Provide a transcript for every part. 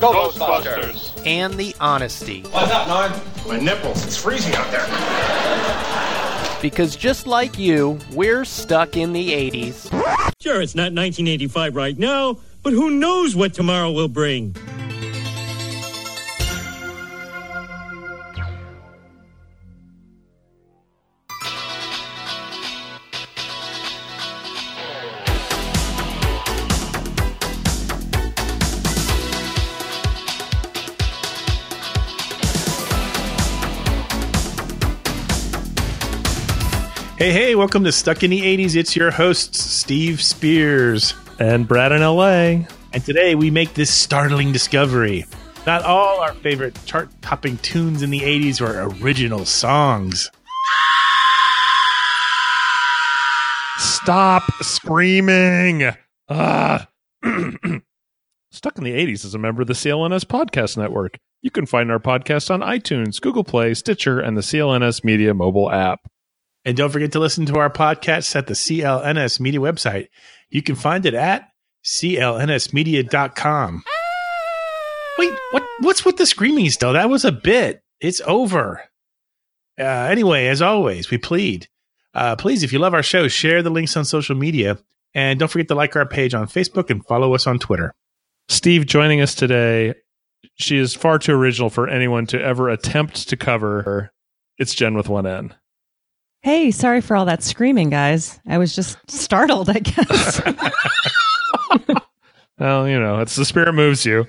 Go Ghostbusters. and the honesty. What's up, Norm? My nipples, it's freezing out there. Because just like you, we're stuck in the 80s. Sure, it's not 1985 right now, but who knows what tomorrow will bring? Hey, hey, welcome to Stuck in the 80s. It's your hosts, Steve Spears. and Brad in LA. And today we make this startling discovery. Not all our favorite chart topping tunes in the 80s were original songs. Stop screaming! Ah. Stuck in the 80s is a member of the CLNS Podcast Network. You can find our podcast on iTunes, Google Play, Stitcher, and the CLNS Media mobile app. And don't forget to listen to our podcast at the CLNS Media website. You can find it at clnsmedia.com. Wait, what? What's with the screaming still? That was a bit. It's over. Uh, anyway, as always, we plead. Uh, please, if you love our show, share the links on social media. And don't forget to like our page on Facebook and follow us on Twitter. Steve joining us today. She is far too original for anyone to ever attempt to cover her. It's Jen with one N. Hey, sorry for all that screaming, guys. I was just startled, I guess. Well, you know, it's the spirit moves you.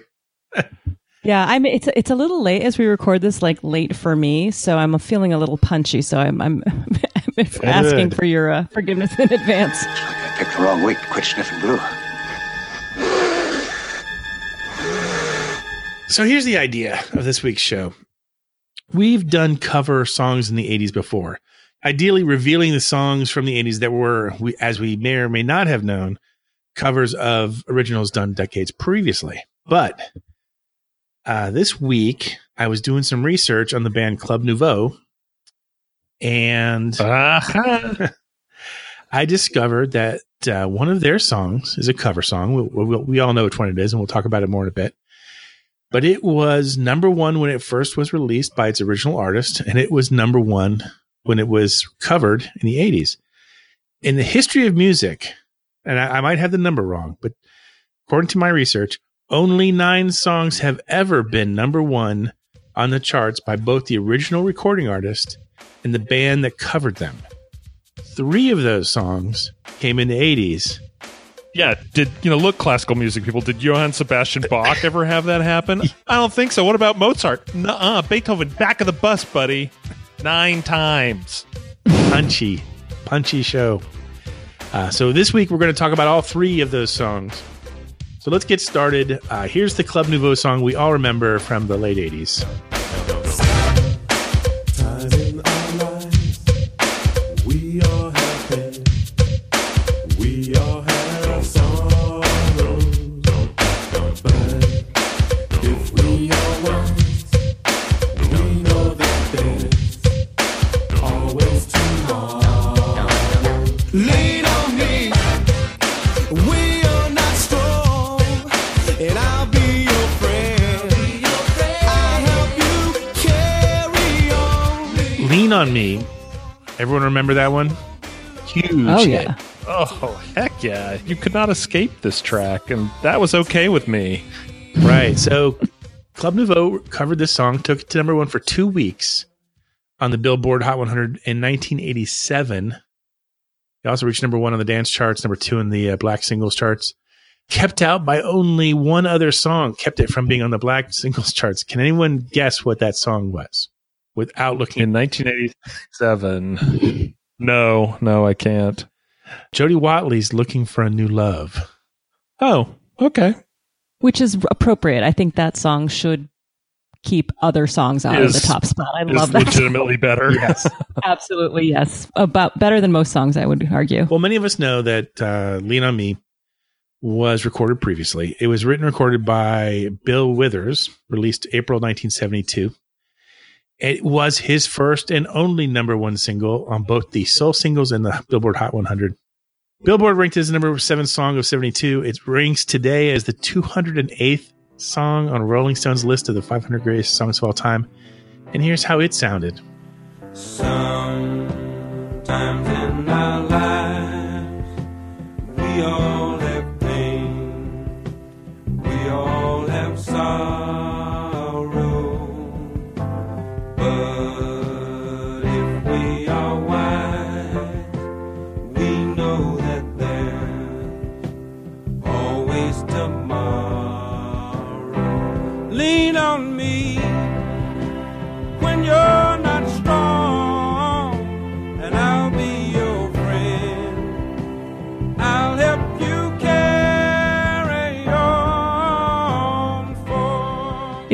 yeah, I'm. It's it's a little late as we record this, like late for me, so I'm feeling a little punchy. So I'm I'm, I'm asking for your uh, forgiveness in advance. I picked the wrong week to quit sniffing glue. So here's the idea of this week's show. We've done cover songs in the 80s before, ideally revealing the songs from the 80s that were, we, as we may or may not have known, covers of originals done decades previously. But uh, this week, I was doing some research on the band Club Nouveau, and Ah. I discovered that uh, one of their songs is a cover song. We, we, we all know which one it is, and we'll talk about it more in a bit. But it was number one when it first was released by its original artist, and it was number one when it was covered in the 80s. In the history of music, and I, I might have the number wrong, but according to my research, only nine songs have ever been number one on the charts by both the original recording artist and the band that covered them. Three of those songs came in the 80s. Yeah, did you know? Look, classical music people. Did Johann Sebastian Bach ever have that happen? I don't think so. What about Mozart? Nuh-uh. Beethoven, back of the bus, buddy. Nine times. Punchy, punchy show. Uh, so this week we're going to talk about all three of those songs. So let's get started. Uh, here's the Club Nouveau song we all remember from the late 80s. Lean on Me. Everyone remember that one? Huge. Oh hit. yeah, Oh, heck yeah. You could not escape this track, and that was okay with me. Right. So Club Nouveau covered this song, took it to number one for two weeks on the Billboard Hot 100 in 1987. It also reached number one on the dance charts, number two in the uh, black singles charts. Kept out by only one other song, kept it from being on the black singles charts. Can anyone guess what that song was without looking? In 1987. no, no, I can't. Jody Watley's Looking for a New Love. Oh, okay. which is appropriate. I think that song should keep other songs out of the top spot. I Is love that. legitimately better. Yes. Absolutely, yes. About better than most songs, I would argue. Well, many of us know that uh, Lean on Me was recorded previously. It was written and recorded by Bill Withers, released April 1972. It was his first and only number one single on both the Soul Singles and the Billboard Hot 100. Billboard ranked as the number seven song of 72. It ranks today as the 208th song on Rolling Stone's list of the 500 greatest songs of all time. And here's how it sounded. Sometimes in our lives, we all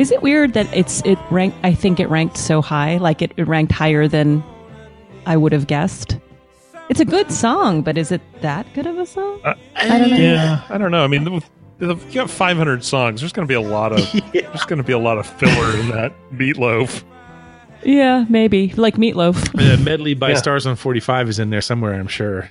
Is it weird that it's it ranked? I think it ranked so high, like it, it ranked higher than I would have guessed. It's a good song, but is it that good of a song? Uh, I don't know. Yeah, I don't know. I mean, if you got 500 songs. There's going to be a lot of yeah. there's going to be a lot of filler in that meatloaf. Yeah, maybe like Meatloaf. The medley by Yeah. Stars on 45 is in there somewhere, I'm sure.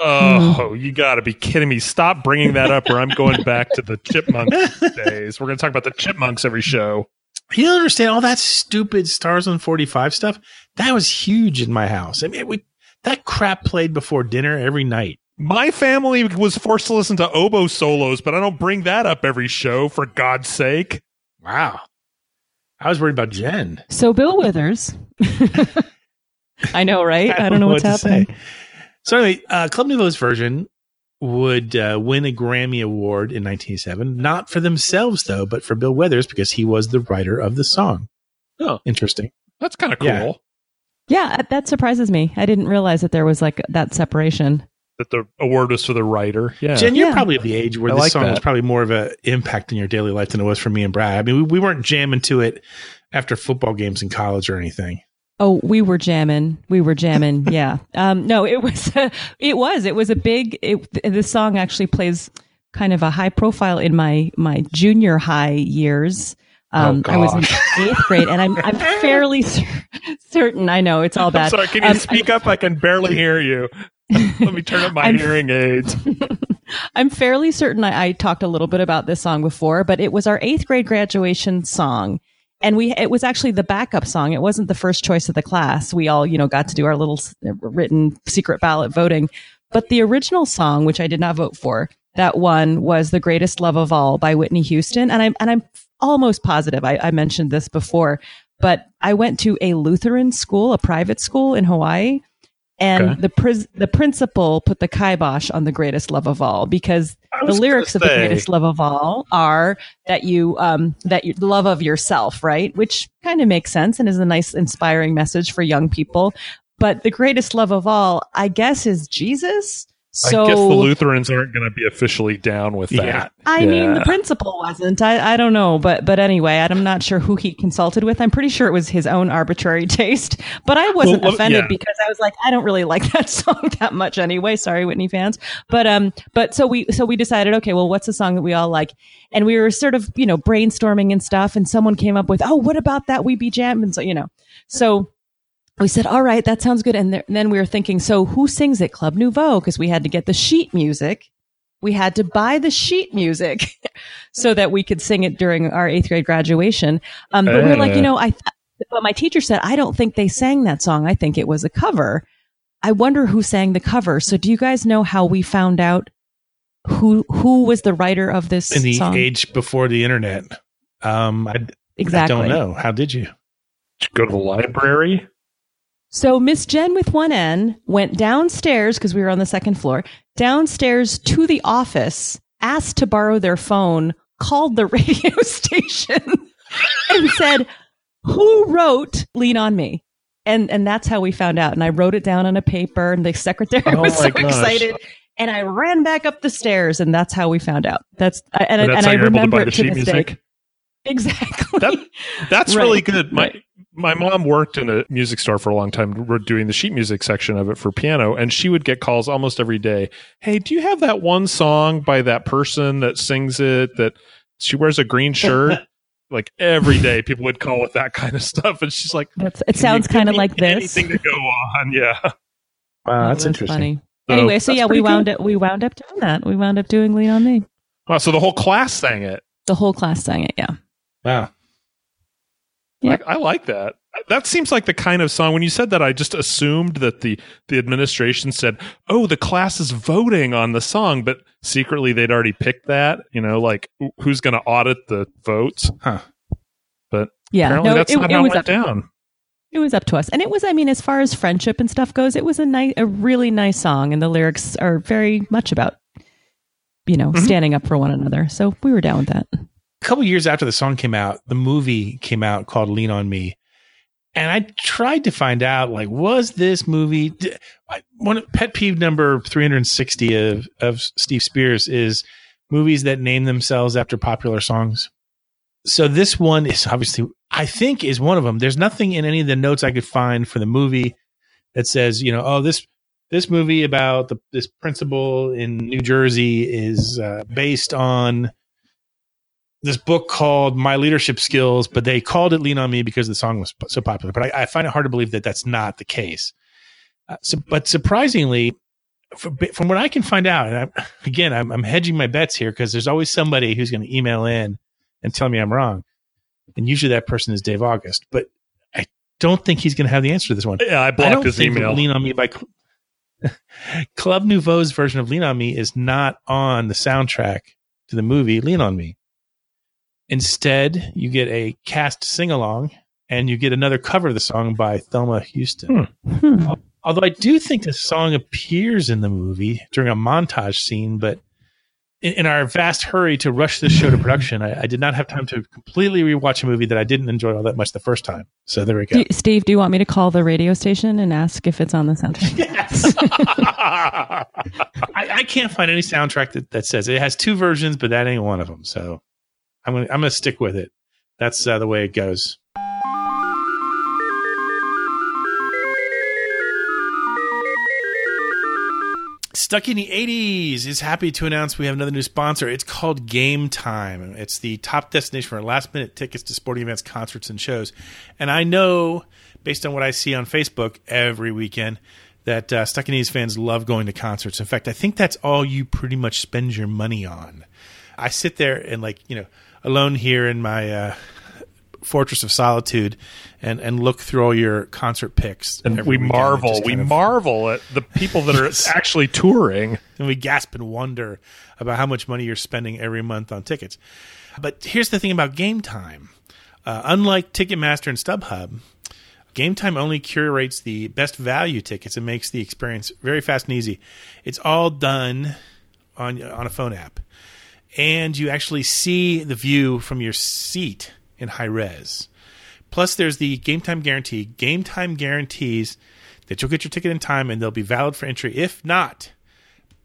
Hmm. Oh, you got to be kidding me! Stop bringing that up, or I'm going back to the chipmunks days. We're going to talk about the chipmunks every show. You don't understand all that stupid Stars on 45 stuff? That was huge in my house. I mean, we, that crap played before dinner every night. My family was forced to listen to oboe solos, but I don't bring that up every show for God's sake. Wow. I was worried about Jen. So Bill Withers. I know, right? I, don't know what's what to happening. say. So anyway, uh, Club Nouveau's version would uh, win a Grammy Award in 1987, not for themselves though, but for Bill Withers because he was the writer of the song. Oh. interesting. That's kind of cool Yeah. Yeah, that surprises me. I didn't realize that there was like that separation. that the award was for the writer. Yeah, Jen, you're Yeah. probably of the age where I this like song was probably more of an impact in your daily life than it was for me and Brad. I mean, we, we weren't jamming to it after football games in college or anything. Oh, we were jamming. We were jamming. yeah. Um, no, it was, it was, it was a big, it, this song actually plays kind of a high profile in my, my junior high years. Um, Oh, I was in eighth grade and I'm, I'm fairly cer- certain. I know it's all I'm bad. sorry. Can you Um, speak up? I can barely hear you. Let me turn up my I'm- hearing aids. I'm fairly certain I, I talked a little bit about this song before, but it was our eighth grade graduation song. And we, it was actually the backup song. It wasn't the first choice of the class. We all, you know, got to do our little uh, written secret ballot voting. But the original song, which I did not vote for, that one was The Greatest Love of All by Whitney Houston. And I'm, and I'm almost positive. I, I mentioned this before, but I went to a Lutheran school, a private school in Hawaii. And Okay. the pris- the principal put the kibosh on the greatest love of all because the lyrics of the greatest love of all are that you um that you love of yourself right? Which kind of makes sense and is a nice inspiring message for young people. But the greatest love of all i guess is jesus so I guess the Lutherans aren't going to be officially down with that. Yeah. I mean, the principal wasn't. I, I don't know, but but anyway, I'm not sure who he consulted with. I'm pretty sure it was his own arbitrary taste. But I wasn't Well, offended yeah. because I was like, I don't really like that song that much anyway. Sorry, Whitney fans. But um, but so we so we decided, okay, well, what's a song that we all like? And we were sort of you know brainstorming and stuff, and someone came up with, oh, what about that We Be Jam? And so you know, so we said, all right, that sounds good. And, th- and then we were thinking, so who sings it? Club Nouveau, because we had to get the sheet music. We had to buy the sheet music so that we could sing it during our eighth grade graduation. Um, but we were like, Uh. you know, I, th- but my teacher said, I don't think they sang that song. I think it was a cover. I wonder who sang the cover. So do you guys know how we found out who, who was the writer of this In the song? age before the internet. Um, I, exactly. I don't know. How did you? Go to the library. So Miss Jen with one N went downstairs because we were on the second floor, downstairs to the office, asked to borrow their phone, called the radio station, and said, "Who wrote Lean on Me?" And and that's how we found out. And I wrote it down on a paper, and the secretary Oh was so gosh. excited. And I ran back up the stairs, and that's how we found out. That's and, And and, that's how I you're able to remember buy it the to sheet this day. Exactly. That- That's Right, really good. My right. My mom worked in a music store for a long time, we're doing the sheet music section of it for piano, and she would get calls almost every day. Hey, do you have that one song by that person that sings it? That she wears a green shirt. like every day, people would call with that kind of stuff, and she's like, That's, it sounds kind of like this. Anything to go on, yeah. Wow, that's, interesting. Funny. So, anyway, so yeah, we wound good. up we wound up doing that. We wound up doing Lean on Me. Wow, so the whole class sang it. The whole class sang it. Yeah. Wow. Yeah. I, I like that. That seems like the kind of song. When you said that, I just assumed that the the administration said, "Oh, the class is voting on the song," but secretly they'd already picked that. You know, like who's going to audit the votes? Huh. But Yeah. apparently no, that's it, not it how it was went up, down. It was up to us, and it was. I mean, as far as friendship and stuff goes, it was a nice, a really nice song, and the lyrics are very much about, you know, Mm-hmm. standing up for one another. So we were down with that. A couple years after the song came out, the movie came out called Lean on Me. And I tried to find out, like, was this movie one pet peeve number 360 of, of Steve Spears is movies that name themselves after popular songs. So this one is obviously, I think, is one of them. There's nothing in any of the notes I could find for the movie that says, you know, oh, this this movie about the, this principal in New Jersey is uh, based on this book called My Leadership Skills, but they called it Lean on Me because the song was so popular. But I, I find it hard to believe that that's not the case. Uh, so, but surprisingly, from, from what I can find out, and I'm, again, I'm, I'm hedging my bets here because there's always somebody who's going to email in and tell me I'm wrong. And usually that person is Dave August, but I don't think he's going to have the answer to this one. Yeah, I I blocked don't his think email. Lean on Me by Cl- Club Nouveau's version of Lean on Me is not on the soundtrack to the movie Lean on Me. Instead, you get a cast sing along and you get another cover of the song by Thelma Houston. Hmm. Although I do think the song appears in the movie during a montage scene, but in, in our vast hurry to rush this show to production, I, I did not have time to completely rewatch a movie that I didn't enjoy all that much the first time. So there we go. Do you- Steve, do you want me to call the radio station and ask if it's on the soundtrack? Yes. I, I can't find any soundtrack that, that says it. it has two versions, but that ain't one of them. So I'm gonna I'm gonna stick with it. That's uh, the way it goes. Stuck in the 80s is happy to announce we have another new sponsor. It's called Game Time. It's the top destination for last minute tickets to sporting events, concerts, and shows. And I know, based on what I see on Facebook every weekend, that uh, Stuck in the 80s fans love going to concerts. In fact, I think that's all you pretty much spend your money on. I sit there and, like, you know, alone here in my uh, fortress of solitude and, and look through all your concert picks. and we. Marvel. We of- marvel at the people that are actually touring. and we gasp in wonder about how much money you're spending every month on tickets. But here's the thing about Game Time. Uh, unlike Ticketmaster and StubHub, Game Time only curates the best value tickets and makes the experience very fast and easy. It's all done on on a phone app, and you actually see the view from your seat in high res. Plus, there's the Game Time guarantee. Game Time guarantees that you'll get your ticket in time and they'll be valid for entry. If not,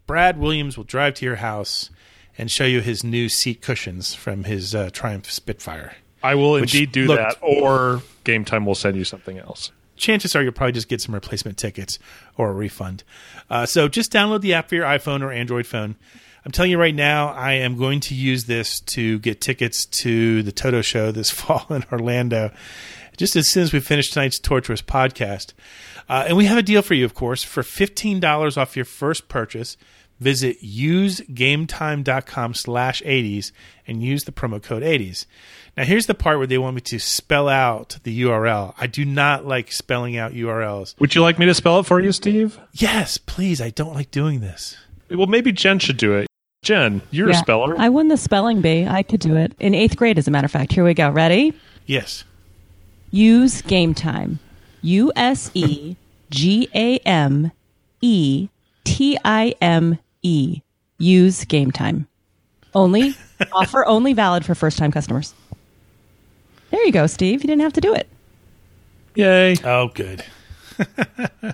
Brad Williams will drive to your house and show you his new seat cushions from his uh, Triumph Spitfire. I will indeed do looked- that, or Game Time will send you something else. Chances are you'll probably just get some replacement tickets or a refund. Uh, so just download the app for your iPhone or Android phone. I'm telling you right now, I am going to use this to get tickets to the Toto show this fall in Orlando, just as soon as we finish tonight's Torturous podcast. Uh, and we have a deal for you, of course, for $15 off your first purchase. Visit usegametime.com slash 80s and use the promo code 80s. Now, here's the part where they want me to spell out the URL. I do not like spelling out URLs. Would you like me to spell it for you, Steve? Yes, please. I don't like doing this. Well, maybe Jen should do it. Jen, you're a speller. I won the spelling bee. I could do it in eighth grade, as a matter of fact. Here we go. Ready? Yes. Use game time. U S E G A M E T I M E. Use game time. Only offer only valid for first time customers. There you go, Steve. You didn't have to do it. Yay. Oh, good.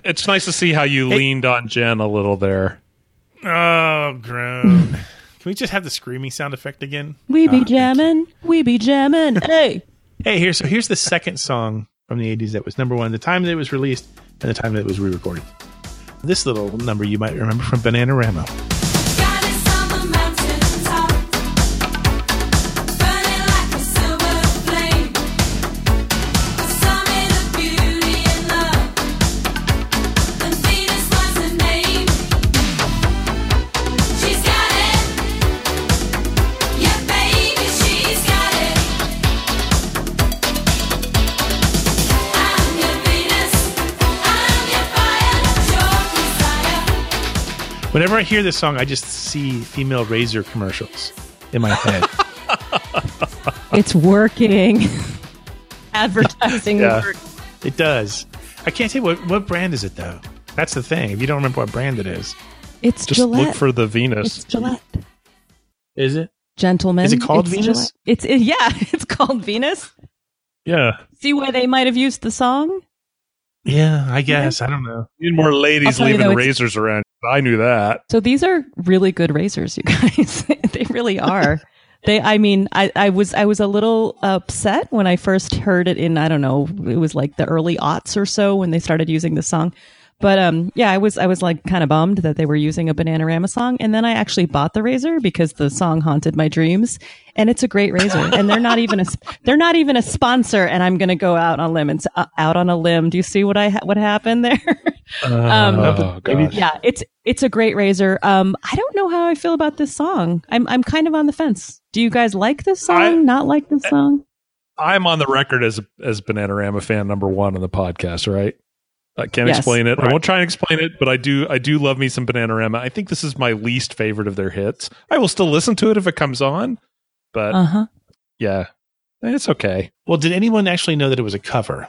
It's nice to see how you leaned on Jen a little there. Oh, groan. Can we just have the screaming sound effect again? We be Ah, jammin', we be jammin'. Hey. Hey, here. So here's the second song from the 80s that was number one, the time that it was released and the time that it was re recorded. This little number you might remember from Bananarama. Whenever I hear this song, I just see female razor commercials in my head. It's working. Advertising Yeah. work. it does. I can't say what what brand is it though. That's the thing. If you don't remember what brand it is, It's Just Gillette. look for the Venus. it's Gillette. is it? Gentlemen. Is it called it's Venus? Gillette. It's it, yeah, it's called Venus. Yeah. See why they might have used the song? Yeah, I guess. I don't know. Need more ladies leaving though, razors around. I knew that. So these are really good razors, you guys. they really are. They, I mean, I, I was, I was a little upset when I first heard it in, I don't know, it was like the early aughts or so when they started using the song. But, um, yeah, I was, I was like kind of bummed that they were using a Bananarama song. And then I actually bought the razor because the song haunted my dreams and it's a great razor and they're not even a, they're not even a sponsor. And I'm going to go out on a limb and uh, out on a limb. Do you see what I, ha- what happened there? Um, oh, God. yeah, it's it's a great razor. Um, I don't know how I feel about this song. I'm I'm kind of on the fence. Do you guys like this song? I- Not like this song? I'm on the record as as Bananarama fan number one on the podcast, right? I can't Yes. explain it. I won't try and explain it, but I do I do love me some Bananarama. I think this is my least favorite of their hits. I will still listen to it if it comes on, but Uh huh. yeah, it's okay. Well, did anyone actually know that it was a cover?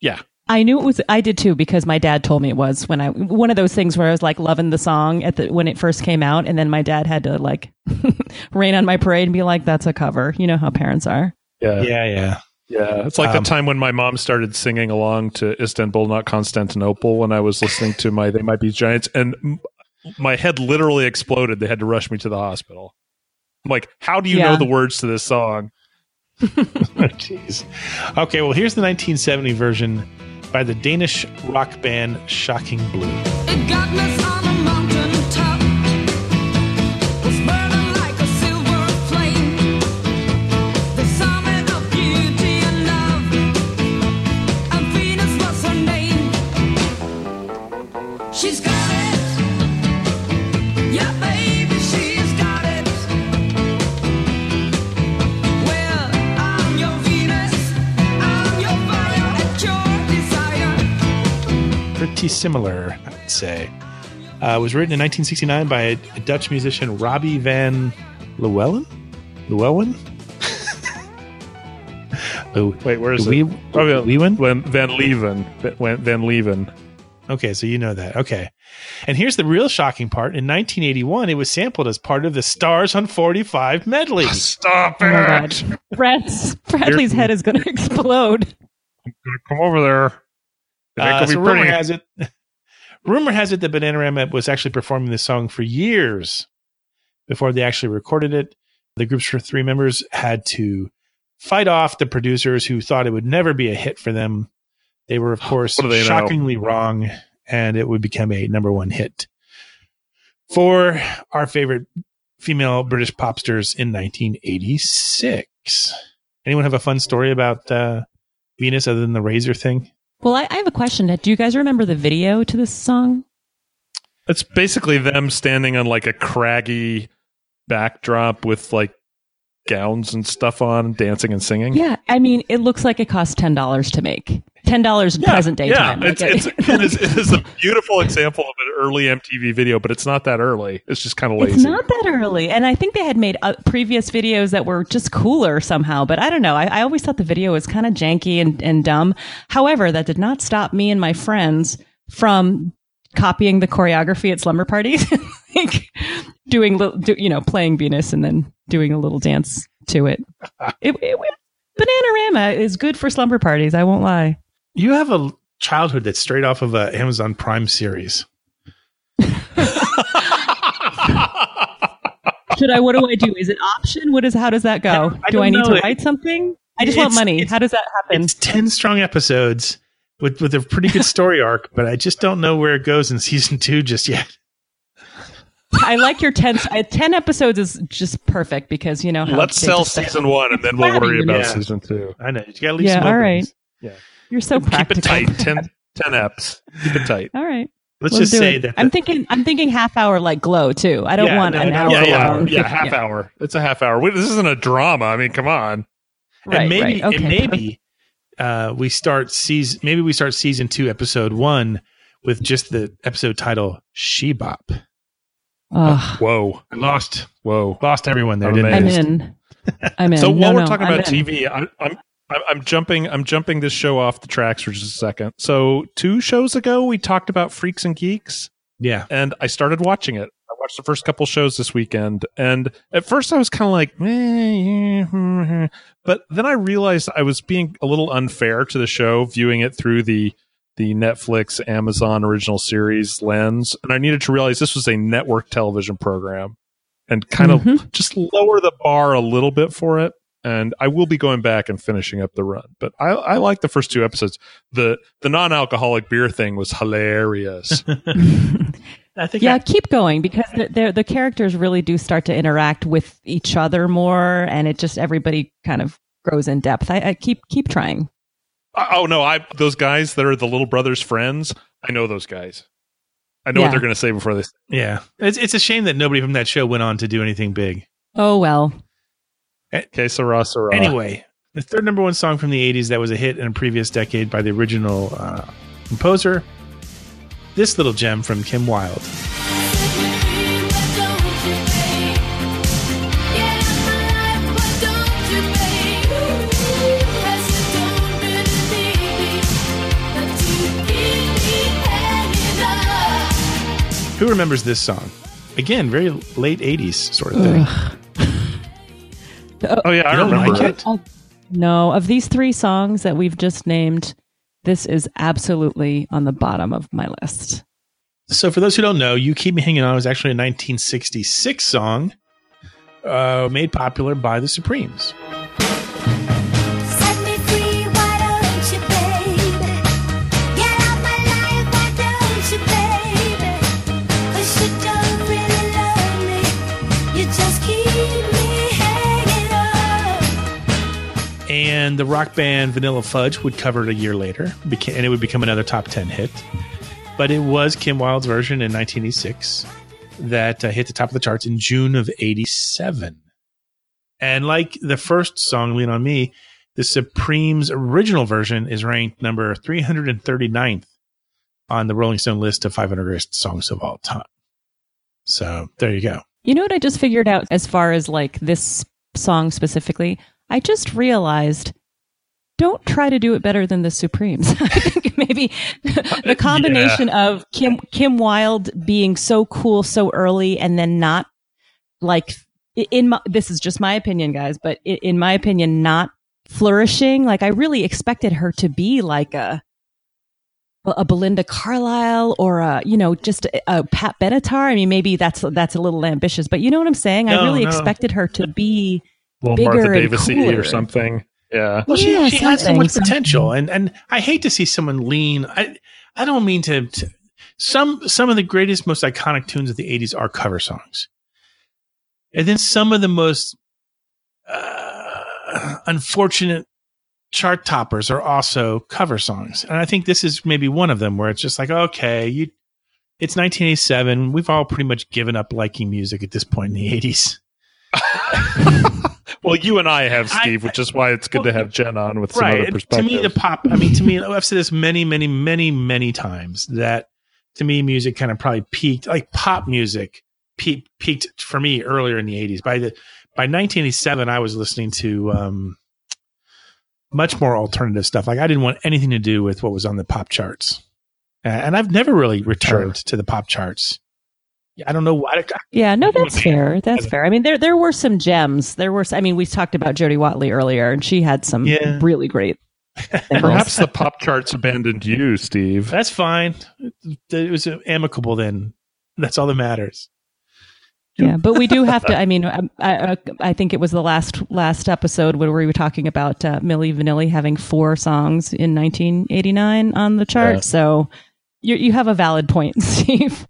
Yeah. I knew it was. I did too because my dad told me it was when I one of those things where I was like loving the song at the when it first came out, and then my dad had to like rain on my parade and be like, "That's a cover." You know how parents are. Yeah, yeah. Yeah, yeah. It's like Um, the time when my mom started singing along to Istanbul, not Constantinople, when I was listening to my They Might Be Giants, and m- my head literally exploded. They had to rush me to the hospital. I'm like, how do you Yeah. know the words to this song? Jeez. Okay, well, here's the 1970 version by the Danish rock band Shocking Blue. Pretty similar, I would say. Uh, it was written in 1969 by a, a Dutch musician, Robbie van Llewellyn? Llewellyn? Lew- Wait, where is Lew- it? Oh, yeah. Leeuwen? Van, Van Leven. Van, Van Leven. Okay, so you know that. Okay. And here's the real shocking part. In 1981, it was sampled as part of the Stars on 45 medley. Stop Oh my Brad's, Bradley's head is going to explode. I'm going to come over there. Uh, so rumor has it, rumor has it that Bananarama was actually performing this song for years before they actually recorded it. The group's three members had to fight off the producers who thought it would never be a hit for them. They were, of course, they know? shockingly wrong, and it would become a number one hit for our favorite female British pop stars in 1986. Anyone have a fun story about uh, Venus other than the razor thing? Well, I, I have a question. Do you guys remember the video to this song? It's basically them standing on like a craggy backdrop with like gowns and stuff on, dancing and singing. Yeah, I mean, it looks like it costs ten dollars to make. Ten dollars in present day yeah, time. It's, Like, it's, it, is, it is a beautiful example of an early MTV video, but it's not that early. It's just kind of lazy. It's not that early, and I think they had made uh, previous videos that were just cooler somehow. But I don't know. I, I always thought the video was kind of janky and, and dumb. However, that did not stop me and my friends from copying the choreography at slumber parties, like doing, do, you know, playing Venus and then doing a little dance to it. it, it Bananarama is good for slumber parties. I won't lie. You have a childhood that's straight off of a Amazon Prime series. Should I? What do I do? Is it option? What is? How does that go? I do I need know. to write something? I just want money. How does that happen? It's 10 strong episodes with, with a pretty good story arc, but I just don't know where it goes in season two just yet. I like your 10, uh, 10 episodes is just perfect because you know how Let's they sell season one, and then we'll worry about know. season two. I know. You got to leave Yeah, some all openings. You're so Keep practical. it tight. 10, 10 eps. Keep it tight. All right. Let's, let's just say it. that. I'm the- ting I'm thinking half hour like GLOW too. I don't Yeah, want no, an no, hour. Yeah, yeah, long. yeah. Half hour. It's a half hour. Wait, this isn't a drama. I mean, come on. Right, and maybe, right. Okay. and maybe uh, we start season, maybe we start season two, episode one with just the episode title She Bop. Ugh, Whoa, I lost whoa. lost everyone there, I'm didn't I'm in. I'm in. So No, while we're no, talking I'm about in. TV, I, I'm I'm I'm jumping I'm jumping this show off the tracks for just a second. So two shows ago, we talked about Freaks and Geeks, Yeah. and I started watching it. I watched the first couple shows this weekend, and at first I was kind of like, "Eh, yeah, hmm, hmm." but then I realized I was being a little unfair to the show, viewing it through the the Netflix Amazon original series lens, and I needed to realize this was a network television program, and kind of Mhm. just lower the bar a little bit for it. And I will be going back and finishing up the run, but I, I like the first two episodes. the The non alcoholic beer thing was hilarious. I think yeah, I- keep going because the, the the characters really do start to interact with each other more, and it just everybody kind of grows in depth. I, I keep keep trying. Oh no, I those guys that are the little brothers' friends. I know those guys. I know Yeah. what they're going to say before this. yeah. It's it's a shame that nobody from that show went on to do anything big. Oh well, Okay, Sarah, Sarah. Anyway, the third number one song from the 80s that was a hit in a previous decade by the original uh, composer. This little gem from Kim Wilde. Who remembers this song? Again, very late 80s sort of thing. oh yeah, I don't remember like it. it? No. Of these three songs that we've just named, this is absolutely on the bottom of my list. So, for those who don't know, You Keep Me Hanging On was actually a 1966 song uh, made popular by the Supremes. And the rock band Vanilla Fudge would cover it a year later, and it would become another top 10 hit. But it was Kim Wilde's version in 1986 that uh, hit the top of the charts in June of 87. And like the first song, Lean on Me, the Supremes' original version is ranked number 339th on the Rolling Stone list of 500 greatest songs of all time. So there you go. You know what I just figured out as far as like this song specifically? I just realized don't try to do it better than the Supremes. I think maybe the combination of Kim Kim Wilde being so cool so early and then not like in my, this is just my opinion guys, but in my opinion not flourishing. Like I really expected her to be like a a Belinda Carlisle or a you know just a, a Pat Benatar. I mean, maybe that's that's a little ambitious, but you know what I'm saying. I really no. expected her to be Little bigger Martha and Davis cooler. or something. Yeah. Well, she, Yeah, she has so much potential, and and I hate to see someone lean. I I don't mean to, to. Some some of the greatest, most iconic tunes of the '80s are cover songs, and then some of the most uh, unfortunate chart toppers are also cover songs, and I think this is maybe one of them where it's just like, okay, you. It's 1987. We've all pretty much given up liking music at this point in the 80s. Well, you and I have I- Steve, which is why it's good to have Jen on with some other right. To me, the pop. I mean, to me, I've said this many, many, many, many times that to me, music kind of probably peaked. Like pop music peaked, peaked for me earlier in the '80s. By the by 1987, I was listening to um, much more alternative stuff. Like I didn't want anything to do with what was on the pop charts, Uh, and I've never really returned to the pop charts. I don't know why. Yeah, no, that's fair. That's fair. I mean, there there were some gems. There were. I mean, we talked about Jody Watley earlier, and she had some Yeah. really great. Perhaps the pop charts abandoned you, Steve. That's fine. It was amicable then. That's all that matters. yeah, but we do have to. I mean, I, I, I think it was the last last episode where we were talking about uh, Milli Vanilli having four songs in 1989 on the chart. Yeah. So you you have a valid point, Steve.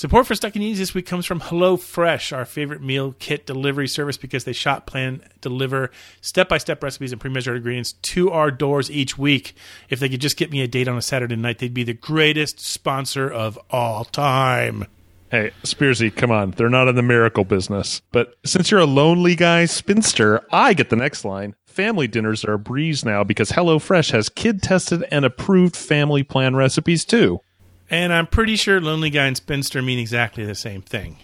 Support for Stuck in Ease this week comes from HelloFresh, our favorite meal kit delivery service because they shop, plan, deliver step by step recipes and pre measured ingredients to our doors each week. If they could just get me a date on a Saturday night, they'd be the greatest sponsor of all time. Hey, Spearsy, come on. They're not in the miracle business. But since you're a lonely guy spinster, I get the next line. family dinners are a breeze now because HelloFresh has kid tested and approved family plan recipes too. And I'm pretty sure Lonely Guy and Spinster mean exactly the same thing.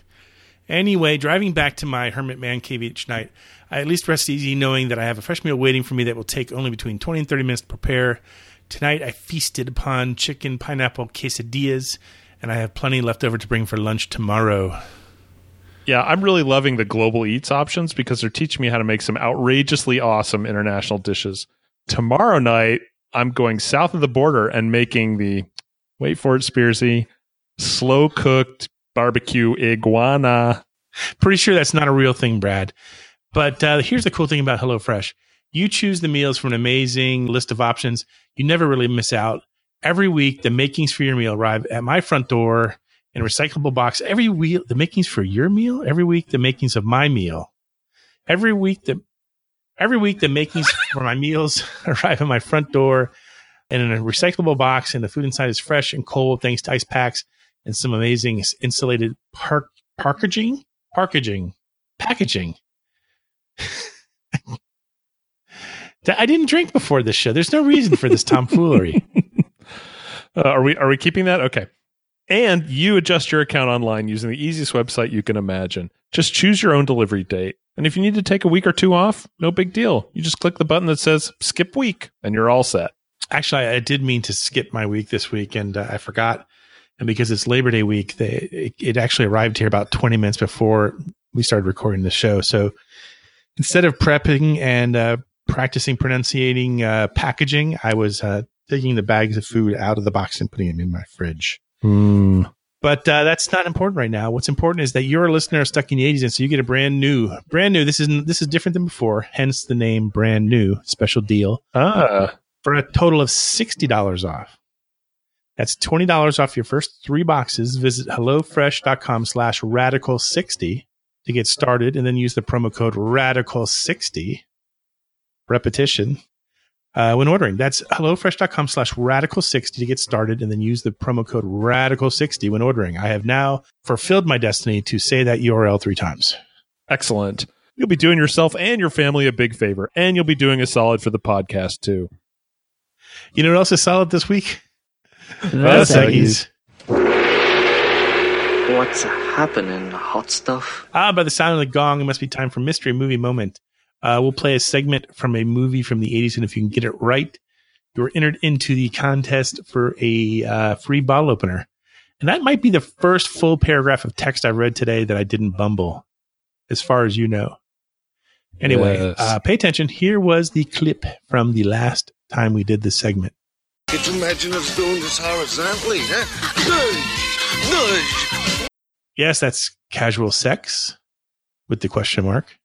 Anyway, driving back to my hermit man cave each night, I at least rest easy knowing that I have a fresh meal waiting for me that will take only between 20 and 30 minutes to prepare. Tonight, I feasted upon chicken pineapple quesadillas, and I have plenty left over to bring for lunch tomorrow. Yeah, I'm really loving the global eats options because they're teaching me how to make some outrageously awesome international dishes. Tomorrow night, I'm going south of the border and making the wait for it, Spearsy, slow cooked barbecue iguana. Pretty sure that's not a real thing, Brad. But uh, here's the cool thing about HelloFresh you choose the meals from an amazing list of options. You never really miss out. Every week, the makings for your meal arrive at my front door in a recyclable box. Every week, the makings for your meal. Every week, the makings of my meal. Every week, the every week the makings for my meals arrive at my front door and in a recyclable box, and the food inside is fresh and cold thanks to ice packs and some amazing insulated park packaging, packaging, packaging. I didn't drink before this show. There's no reason for this tomfoolery. Uh, are we are we keeping that? Okay. And you adjust your account online using the easiest website you can imagine. Just choose your own delivery date. And if you need to take a week or two off, no big deal. You just click the button that says skip week and you're all set. Actually, I did mean to skip my week this week, and uh, I forgot. And because it's Labor Day week, they, it, it actually arrived here about 20 minutes before we started recording the show. So instead of prepping and uh, practicing pronunciating uh, packaging, I was uh, taking the bags of food out of the box and putting them in my fridge. But uh, that's not important right now. What's important is that you're a listener Stuck in the 80s, and so you get a brand new, brand new. This is this is different than before, hence the name brand new special deal Ah, for a total of sixty dollars off. That's twenty dollars off your first three boxes. Visit hellofresh.com slash radical sixty to get started, and then use the promo code radical sixty. Repetition. Uh, when ordering, that's hellofresh.com slash radical 60 to get started and then use the promo code radical 60 when ordering. I have now fulfilled my destiny to say that URL three times. excellent. You'll be doing yourself and your family a big favor, and you'll be doing a solid for the podcast too. You know what else is solid this week? That's Seggies. What's happening, hot stuff? Ah, by the sound of the gong, it must be time for Mystery Movie Moment. Uh, we'll play a segment from a movie from the 80s, and if you can get it right, you're entered into the contest for a uh, free bottle opener. And that might be the first full paragraph of text I read today that I didn't bumble, as far as you know. Anyway, Yes. uh, pay attention. Here was the clip from the last time we did this segment. Could you imagine us doing this horizontally, huh? Nudge! Nudge! Yes, that's casual sex with the question mark.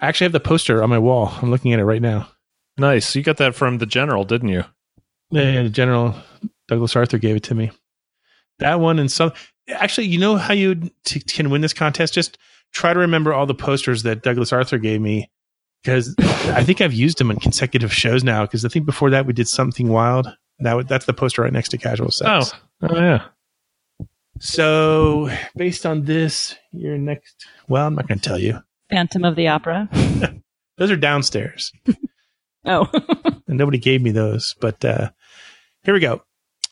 I actually have the poster on my wall. I'm looking at it right now. Nice. You got that from the general, didn't you? And General Douglas Arthur gave it to me. That one and some. Actually, you know how you t- can win this contest? Just try to remember all the posters that Douglas Arthur gave me because I think I've used them in consecutive shows now. Because I think before that we did something wild. That w- that's the poster right next to Casual Sex. Oh, oh yeah. So based on this, your next. Well, I'm not going to tell you. Phantom of the Opera. Those are downstairs. Oh, and nobody gave me those. But uh, here we go.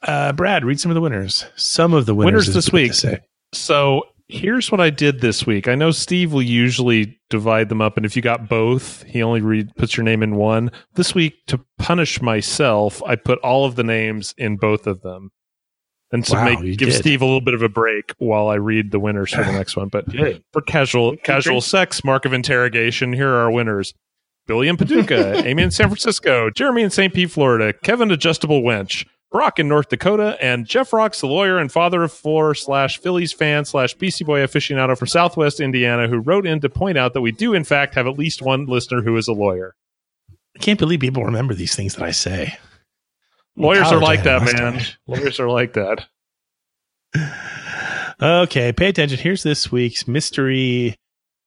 Uh, Brad, read some of the winners. Some of the winners, Winners this week. say. So here's what I did this week. I know Steve will usually divide them up, and if you got both, he only read, puts your name in one. This week, to punish myself, I put all of the names in both of them. And to Wow, make give did. Steve a little bit of a break while I read the winners for the next one. But for casual casual sex, mark of interrogation, here are our winners. Billy in Paducah, Amy in San Francisco, Jeremy in St. Pete, Florida, Kevin Adjustable Wench, Brock in North Dakota, and Jeff Rocks, the lawyer and father of four slash Phillies fan slash BC Boy aficionado from Southwest Indiana, who wrote in to point out that we do in fact have at least one listener who is a lawyer. I can't believe people remember these things that I say. Lawyers are like I had that, man. Lawyers are like that. Okay, pay attention. Here's this week's mystery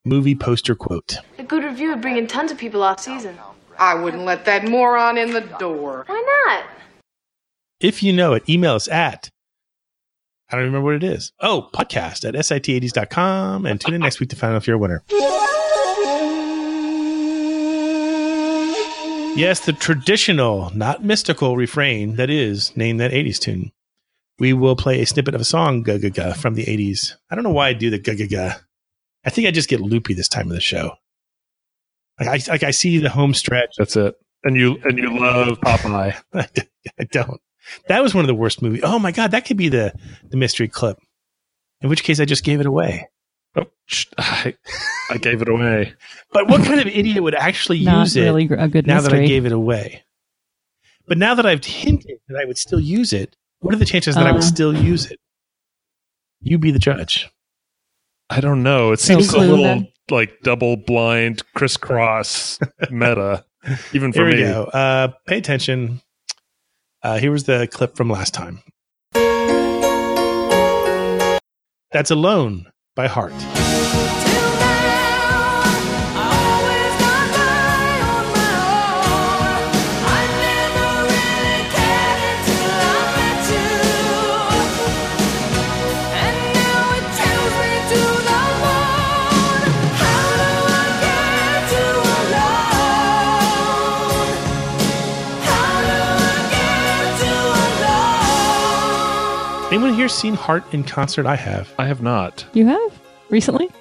movie poster quote. A good review would bring in tons of people off season. I wouldn't let that moron in the door. Why not? If you know it, email us at I don't remember what it is. Oh, podcast at sit80s.com and tune in next week to find out if you're a winner. Yes, the traditional, not mystical refrain that is name that 80s tune. We will play a snippet of a song, ga ga ga, from the 80s. I don't know why I do the ga ga ga. I think I just get loopy this time of the show. Like I, like I see the home stretch. That's it. And you and you love Popeye. I don't. That was one of the worst movies. Oh my god, that could be the the mystery clip. In which case, I just gave it away. Oh, I, I gave it away. But what kind of idiot would actually Not use it really gr- a good now that I gave it away? But now that I've hinted that I would still use it, what are the chances that I would Uh. still use it? You be the judge. I don't know. It So seems a little then. like double blind crisscross meta, even for Here we me. go. Uh, pay attention. Uh, here was the clip from last time. That's Alone by Heart. Here seen Heart in concert? I have. I have not. You have recently?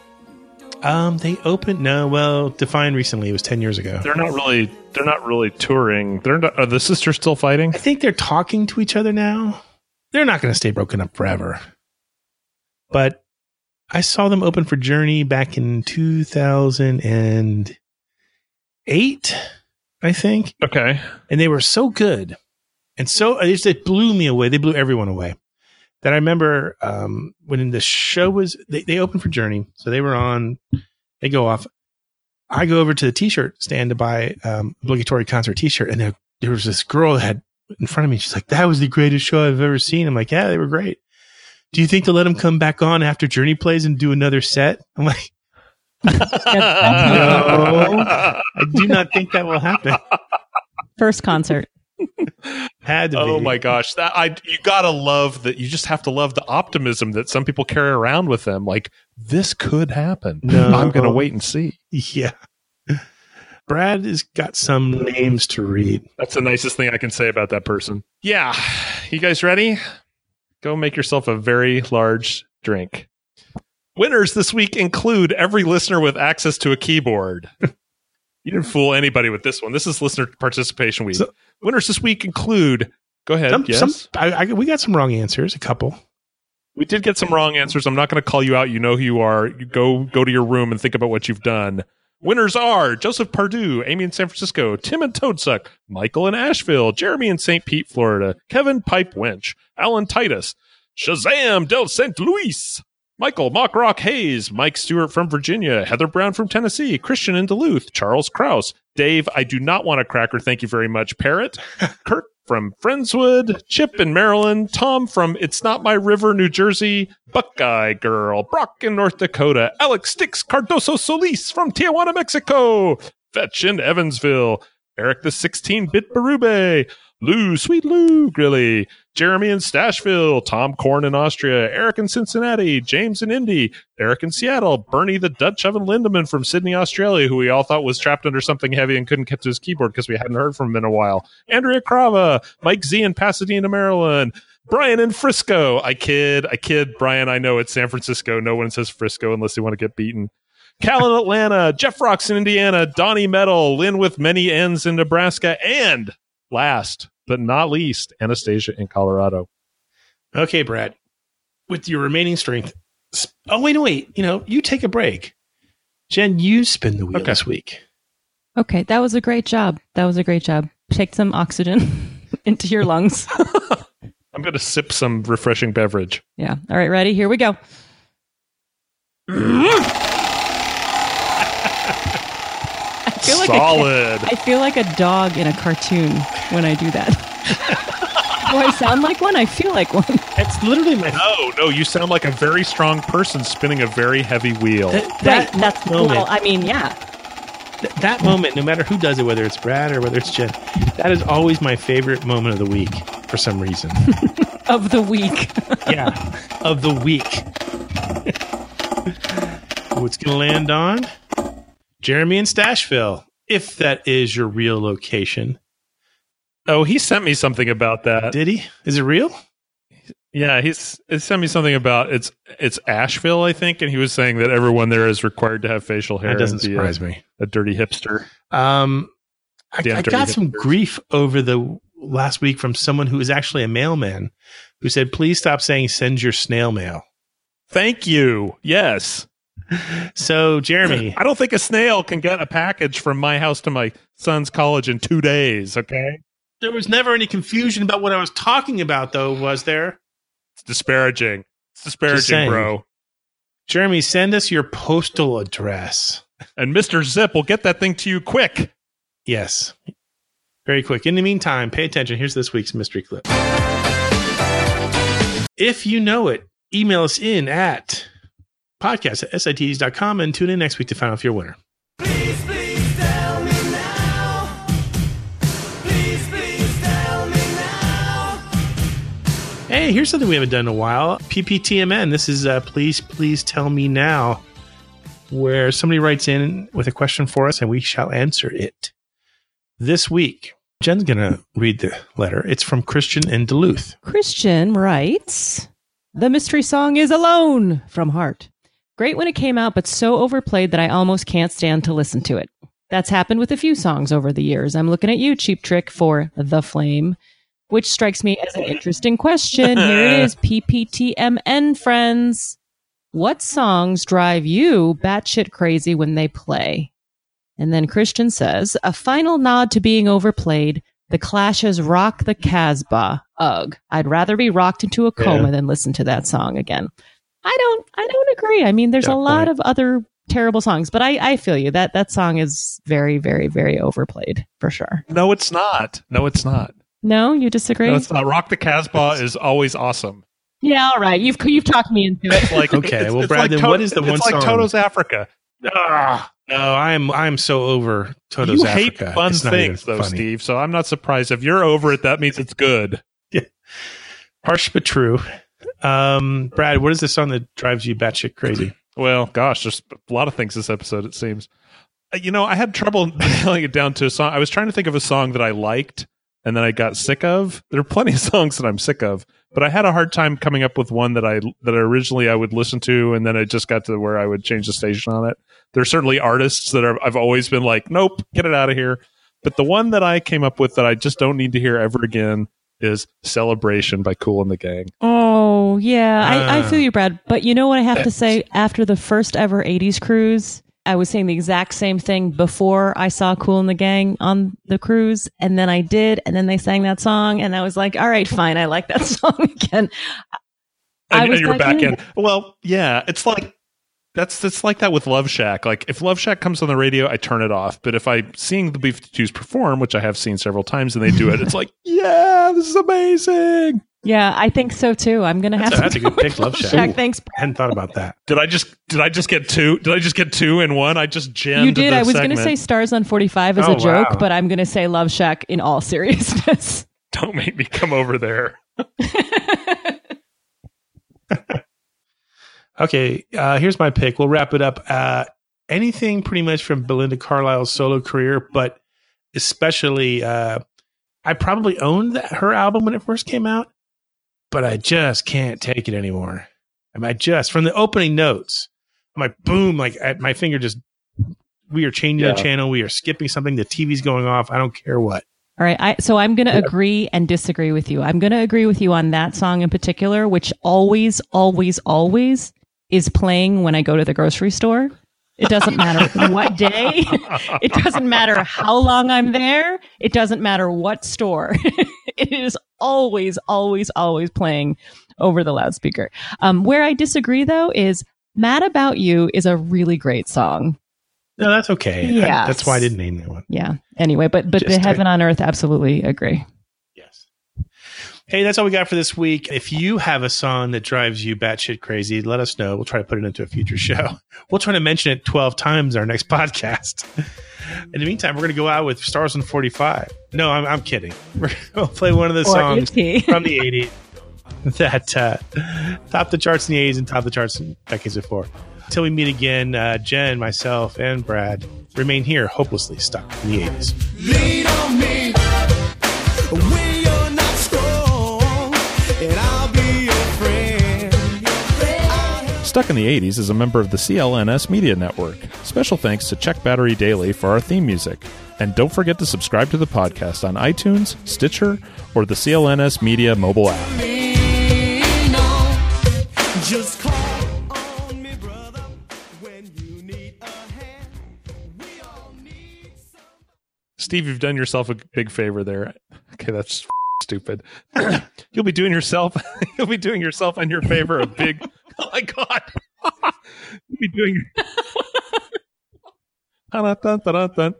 Um, they opened. No, well, define recently. It was ten years ago. They're not really. They're not really touring. They're not. Are the sisters still fighting? I think they're talking to each other now. They're not going to stay broken up forever. But I saw them open for Journey back in 2008, I think. Okay. And they were so good. And so it just it blew me away. They blew everyone away. That I remember um, when the show was, they, they opened for Journey. So they were on, they go off. I go over to the t shirt stand to buy um, obligatory concert t shirt. And there, there was this girl that had in front of me. She's like, that was the greatest show I've ever seen. I'm like, yeah, they were great. Do you think they'll let them come back on after Journey plays and do another set? I'm like, no, I do not think that will happen. First concert. Had to Oh be. my gosh, that I you gotta love that. You just have to love the optimism that some people carry around with them. Like this could happen. No. I'm gonna wait and see. Yeah. Brad has got some names to read. That's the nicest thing I can say about that person. Yeah, you guys ready? Go make yourself a very large drink. Winners this week include every listener with access to a keyboard. you didn't fool anybody with this one. This is listener participation week. So- Winners this week include. Go ahead. Some, yes. some, I, I, we got some wrong answers, a couple. We did get some wrong answers. I'm not going to call you out. You know who you are. You go go to your room and think about what you've done. Winners are Joseph Pardue, Amy in San Francisco, Tim in Toadsuck, Michael in Asheville, Jeremy in St. Pete, Florida, Kevin Pipe Winch, Alan Titus, Shazam del St. Louis, Michael Mock Rock Hayes, Mike Stewart from Virginia, Heather Brown from Tennessee, Christian in Duluth, Charles Kraus, Dave, I do not want a cracker. Thank you very much, Parrot, Kurt from Friendswood, Chip in Maryland, Tom from It's Not My River, New Jersey, Buckeye Girl, Brock in North Dakota, Alex Sticks Cardoso Solis from Tijuana, Mexico, Fetch in Evansville, Eric the 16 bit Barube, Lou, Sweet Lou Grilly, Jeremy in Stashville, Tom Korn in Austria, Eric in Cincinnati, James in Indy, Eric in Seattle, Bernie the Dutch Oven Lindemann from Sydney, Australia, who we all thought was trapped under something heavy and couldn't get to his keyboard because we hadn't heard from him in a while. Andrea Crava, Mike Z in Pasadena, Maryland, Brian in Frisco. I kid, I kid. Brian, I know it's San Francisco. No one says Frisco unless they want to get beaten. Cal in Atlanta, Jeff Rocks in Indiana, Donnie Metal, Lynn with many N's in Nebraska, and last but not least, Anastasia in Colorado. Okay, Brad. With your remaining strength. Oh, wait, no, wait. You know, you take a break. Jen, you spin the wheel Okay. this week. Okay, that was a great job. That was a great job. Take some oxygen into your lungs. I'm going to sip some refreshing beverage. Yeah. All right, ready? Here we go. I feel like a- Solid. I feel like a dog in a cartoon when I do that. do I sound like one? I feel like one. That's literally my No, no, you sound like a very strong person spinning a very heavy wheel. that, Right. That's moment. well. I mean, yeah. th- that moment, no matter who does it, whether it's Brad or whether it's Jen, that is always my favorite moment of the week for some reason. Of the week. yeah, of the week. What's going to land on? Jeremy in Stashville. if that is your real location. Oh, he sent me something about that. Did he? Is it real? Yeah, he's he sent me something about it's it's Asheville, I think, and he was saying that everyone there is required to have facial hair. That doesn't and surprise a, me. A dirty hipster. Um, I, I got some grief over the last week from someone who is actually a mailman who said, "Please stop saying send your snail mail." Thank you. Yes. So, Jeremy, I don't think a snail can get a package from my house to my son's college in two days. Okay, there was never any confusion about what I was talking about, though, was there? it's disparaging. It's disparaging, bro. Jeremy, send us your postal address. And Mister Zip will get that thing to you quick. Yes. Very quick. In the meantime, pay attention. Here's this week's mystery clip. If you know it, email us in at podcast at sits.com and tune in next week to find out if you're a winner. Hey, here's something we haven't done in a while. PPTMN. This is uh, Please, Please Tell Me Now, where somebody writes in with a question for us and we shall answer it. This week, Jen's going to read the letter. It's from Christian in Duluth. Christian writes The mystery song is Alone from Heart. Great when it came out, but so overplayed that I almost can't stand to listen to it. That's happened with a few songs over the years. I'm looking at you, Cheap Trick, for The Flame, which strikes me as an interesting question. Here it is PPTMN, friends. What songs drive you batshit crazy when they play? And then Christian says, a final nod to being overplayed. The Clash's Rock the Casbah. Ugh. I'd rather be rocked into a coma Yeah. than listen to that song again. I don't I don't agree. I mean there's Fair a lot of other terrible songs, but I, I feel you. That that song is very, very, very overplayed for sure. No, it's not. No, it's not. No, you disagree? No, it's not. Rock the Casbah is always awesome. yeah, all right. You've you've talked me into it. Like Okay, it's- well, it's Brad, like then To- what is the one It's like song? Toto's Africa. Ah, no, I'm I'm so over Toto's Africa. you Africa. hate fun It's things, though, funny. Steve. So I'm not surprised if you're over it. That means it's good. Yeah. Harsh but true. Um, Brad, what is the song that drives you batshit crazy? Well, gosh, there's a lot of things this episode. It seems. Uh, You know, I had trouble nailing it down to a song. I was trying to think of a song that I liked and then I got sick of. There are plenty of songs that I'm sick of, but I had a hard time coming up with one that I that originally I would listen to, and then I just got to where I would change the station on it. There are certainly artists that are I've always been like, nope, get it out of here. But the one that I came up with that I just don't need to hear ever again is "Celebration" by Kool and the Gang. Oh, yeah. I, I Ah. feel you, Brad. But you know what I have to say? After the first ever 80s cruise, I was saying the exact same thing before I saw Kool and the Gang on the cruise. And then I did. And then they sang that song. And I was like, all right, fine. I like that song again. I and, and you're back back in. in. Well, yeah, it's like that's it's like that with Love Shack. Like if Love Shack comes on the radio, I turn it off. But if I'm seeing the B52s perform, which I have seen several times, and they do it, it's like, yeah, this is amazing. Yeah, I think so too. I'm going to have That's a, to. that's a good pick, Love Shack. Thanks. I hadn't thought about that. Did I just did I just get two? Did I just get two in one? I just jammed. You did. The I was going to say Stars on 45 as Oh, a joke, wow. but I'm going to say Love Shack in all seriousness. Don't make me come over there. Okay, uh, here's my pick. We'll wrap it up. Uh, anything pretty much from Belinda Carlisle's solo career, but especially, uh, I probably owned that, her album when it first came out, but I just can't take it anymore. I mean, I just from the opening notes, I'm like, boom, like at my finger just. We are changing Yeah. the channel. We are skipping something. The TV's going off. I don't care what. All right. I, so I'm going to agree and disagree with you. I'm going to agree with you on that song in particular, which always, always, always is playing when I go to the grocery store. It doesn't matter what day. It doesn't matter how long I'm there. It doesn't matter what store. it is always, always, always playing over the loudspeaker. Um, where I disagree though is Mad About You is a really great song. No, that's okay. I- that's why I didn't name that one. Yeah. Anyway, but, but the Heaven on Earth, absolutely agree. Yes. Hey, that's all we got for this week. If you have a song that drives you batshit crazy, let us know. We'll try to put it into a future show. We'll try to mention it 12 times in our next podcast. In the meantime, we're going to go out with Stars on 45. No, I'm, I'm kidding. We're going to play one of the Or songs is from the 80s that uh, top the charts in the 80s and top the charts in decades before. Until we meet again, uh, Jen, myself, and Brad remain here hopelessly stuck in the 80s. Stuck in the 80s is a member of the CLNS Media Network. Special thanks to Check Battery Daily for our theme music. And don't forget to subscribe to the podcast on iTunes, Stitcher, or the CLNS Media mobile app. Lean on, just call on me, brother, when you need a hand. We all need Steve, you've done yourself a big favor there. Okay, that's stupid. you'll be doing yourself you'll be doing yourself and your favor a big Oh my god. you'll be doing Dun, dun, dun, dun.